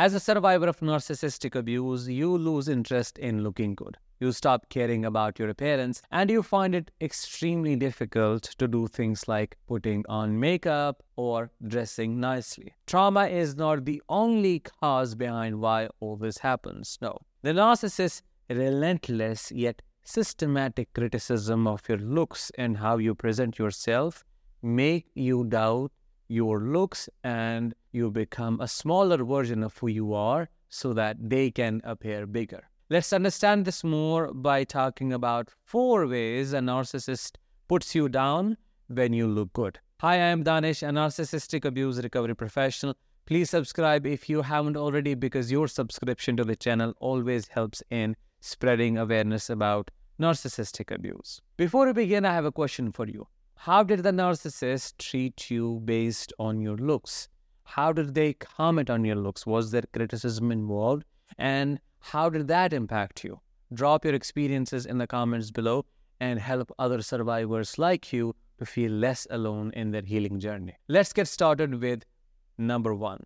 As a survivor of narcissistic abuse, you lose interest in looking good. You stop caring about your appearance and you find it extremely difficult to do things like putting on makeup or dressing nicely. Trauma is not the only cause behind why all this happens. No. The narcissist's relentless yet systematic criticism of your looks and how you present yourself make you doubt your looks and you become a smaller version of who you are so that they can appear bigger. Let's understand this more by talking about four ways a narcissist puts you down when you look good. Hi, I am Danish, a narcissistic abuse recovery professional. Please subscribe if you haven't already because your subscription to the channel always helps in spreading awareness about narcissistic abuse. Before we begin, I have a question for you. How did the narcissist treat you based on your looks? How did they comment on your looks? Was there criticism involved? And how did that impact you? Drop your experiences in the comments below and help other survivors like you to feel less alone in their healing journey. Let's get started with number one.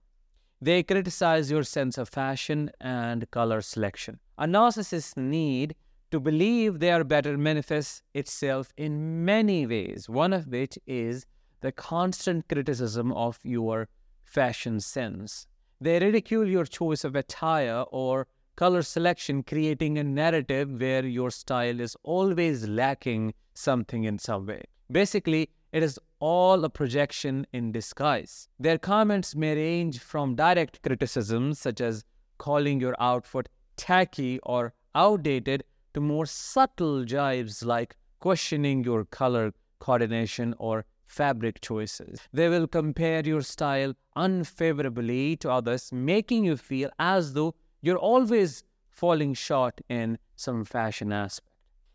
They criticize your sense of fashion and color selection. A narcissist's need to believe they are better manifests itself in many ways, one of which is the constant criticism of your fashion sense. They ridicule your choice of attire or color selection, creating a narrative where your style is always lacking something in some way. Basically, it is all a projection in disguise. Their comments may range from direct criticisms, such as calling your outfit tacky or outdated, to more subtle jibes like questioning your color coordination or fabric choices. They will compare your style unfavorably to others, making you feel as though you're always falling short in some fashion aspect.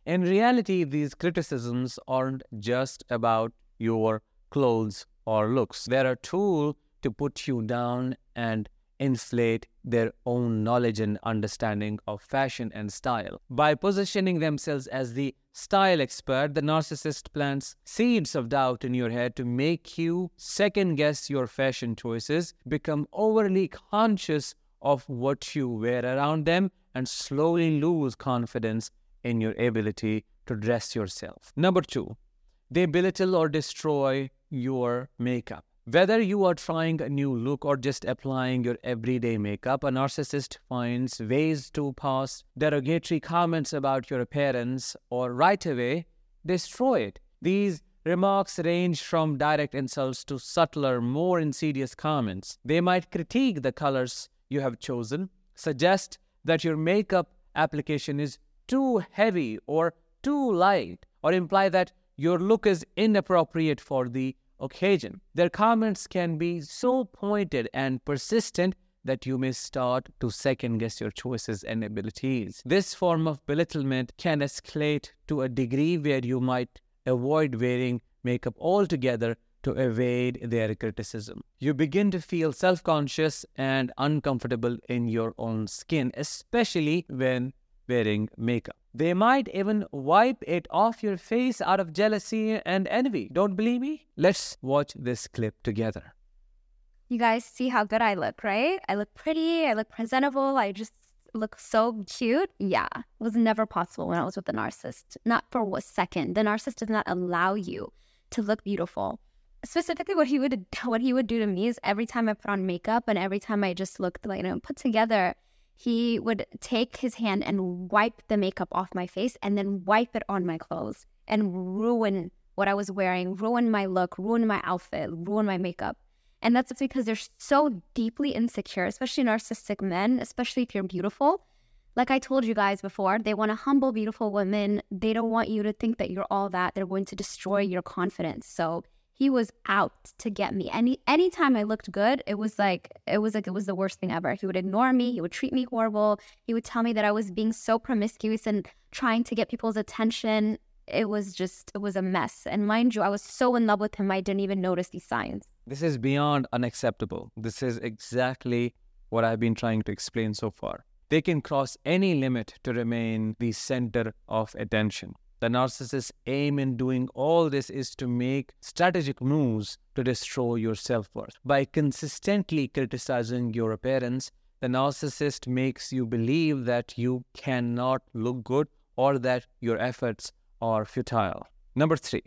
In reality, these criticisms aren't just about your clothes or looks. They're a tool to put you down and inflate their own knowledge and understanding of fashion and style. By positioning themselves as the style expert, the narcissist plants seeds of doubt in your head to make you second guess your fashion choices, become overly conscious of what you wear around them and slowly lose confidence in your ability to dress yourself. Number two, they belittle or destroy your makeup. Whether you are trying a new look or just applying your everyday makeup, a narcissist finds ways to pass derogatory comments about your appearance or right away destroy it. These remarks range from direct insults to subtler, more insidious comments. They might critique the colors you have chosen suggest that your makeup application is too heavy or too light, or imply that your look is inappropriate for the occasion. Their comments can be so pointed and persistent that you may start to second guess your choices and abilities. This form of belittlement can escalate to a degree where you might avoid wearing makeup altogether to evade their criticism. You begin to feel self conscious and uncomfortable in your own skin, especially when wearing makeup. They might even wipe it off your face out of jealousy and envy. Don't believe me? Let's watch this clip together. You guys see how good I look, right? I look pretty, I look presentable, I just look so cute. Yeah, it was never possible when I was with the narcissist. Not for a second. The narcissist does not allow you to look beautiful specifically what he would what he would do to me is every time I put on makeup and every time I just looked like you know put together, he would take his hand and wipe the makeup off my face and then wipe it on my clothes and ruin what I was wearing, ruin my look, ruin my outfit, ruin my makeup. And that's because they're so deeply insecure, especially narcissistic men, especially if you're beautiful. Like I told you guys before, they want to humble beautiful women. They don't want you to think that you're all that. They're going to destroy your confidence. So he was out to get me. Any anytime I looked good, it was like it was like it was the worst thing ever. He would ignore me, he would treat me horrible, he would tell me that I was being so promiscuous and trying to get people's attention. It was just it was a mess. And mind you, I was so in love with him I didn't even notice these signs. This is beyond unacceptable. This is exactly what I've been trying to explain so far. They can cross any limit to remain the center of attention. The narcissist's aim in doing all this is to make strategic moves to destroy your self worth. By consistently criticizing your appearance, the narcissist makes you believe that you cannot look good or that your efforts are futile. Number three,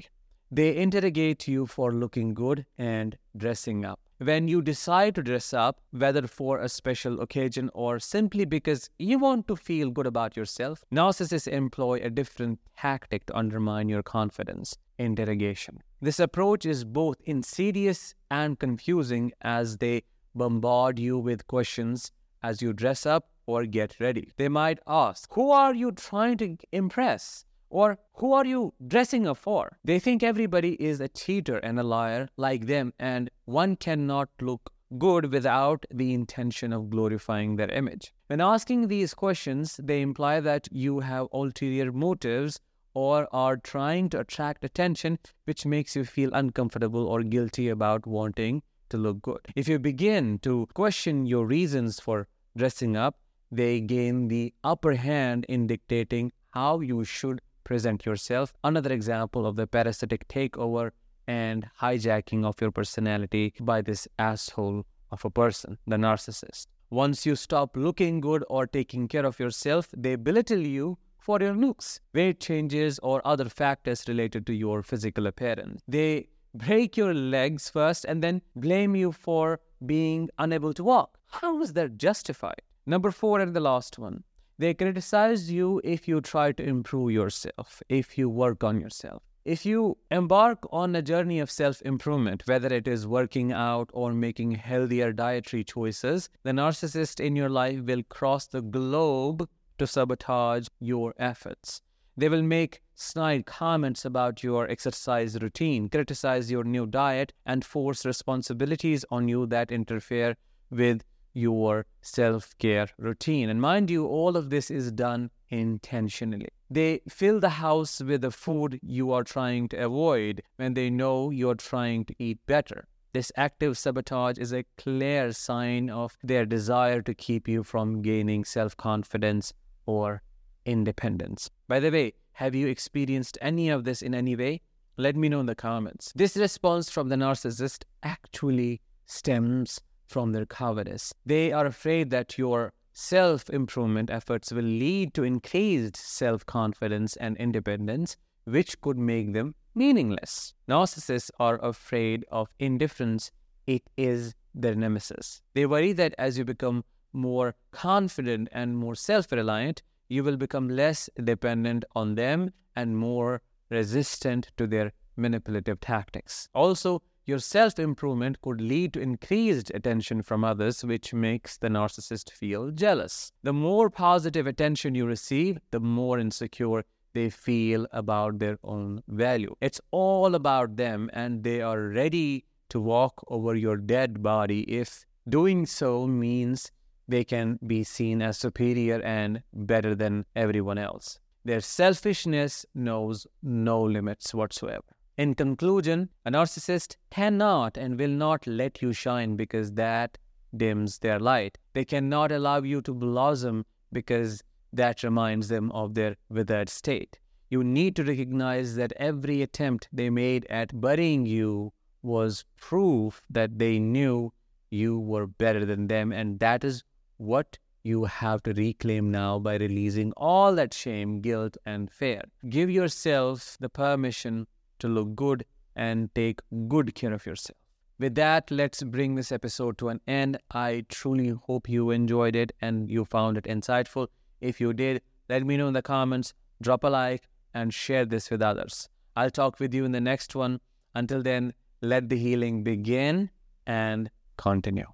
they interrogate you for looking good and dressing up. When you decide to dress up, whether for a special occasion or simply because you want to feel good about yourself, narcissists employ a different tactic to undermine your confidence interrogation. This approach is both insidious and confusing as they bombard you with questions as you dress up or get ready. They might ask, Who are you trying to impress? Or who are you dressing up for? They think everybody is a cheater and a liar like them, and one cannot look good without the intention of glorifying their image. When asking these questions, they imply that you have ulterior motives or are trying to attract attention, which makes you feel uncomfortable or guilty about wanting to look good. If you begin to question your reasons for dressing up, they gain the upper hand in dictating how you should present yourself. Another example of the parasitic takeover and hijacking of your personality by this asshole of a person, the narcissist. Once you stop looking good or taking care of yourself, they belittle you for your looks, weight changes, or other factors related to your physical appearance. They break your legs first and then blame you for being unable to walk. How is that justified? Number four and the last one. They criticize you if you try to improve yourself, if you work on yourself. If you embark on a journey of self improvement, whether it is working out or making healthier dietary choices, the narcissist in your life will cross the globe to sabotage your efforts. They will make snide comments about your exercise routine, criticize your new diet, and force responsibilities on you that interfere with your self care routine. And mind you, all of this is done intentionally. They fill the house with the food you are trying to avoid when they know you're trying to eat better. This active sabotage is a clear sign of their desire to keep you from gaining self confidence or independence. By the way, have you experienced any of this in any way? Let me know in the comments. This response from the narcissist actually stems from their cowardice. They are afraid that your self improvement efforts will lead to increased self confidence and independence, which could make them meaningless. Narcissists are afraid of indifference, it is their nemesis. They worry that as you become more confident and more self reliant, you will become less dependent on them and more resistant to their manipulative tactics. Also, your self improvement could lead to increased attention from others, which makes the narcissist feel jealous. The more positive attention you receive, the more insecure they feel about their own value. It's all about them, and they are ready to walk over your dead body if doing so means they can be seen as superior and better than everyone else. Their selfishness knows no limits whatsoever. In conclusion, a narcissist cannot and will not let you shine because that dims their light. They cannot allow you to blossom because that reminds them of their withered state. You need to recognize that every attempt they made at burying you was proof that they knew you were better than them, and that is what you have to reclaim now by releasing all that shame, guilt, and fear. Give yourself the permission to look good and take good care of yourself. With that, let's bring this episode to an end. I truly hope you enjoyed it and you found it insightful. If you did, let me know in the comments, drop a like, and share this with others. I'll talk with you in the next one. Until then, let the healing begin and continue.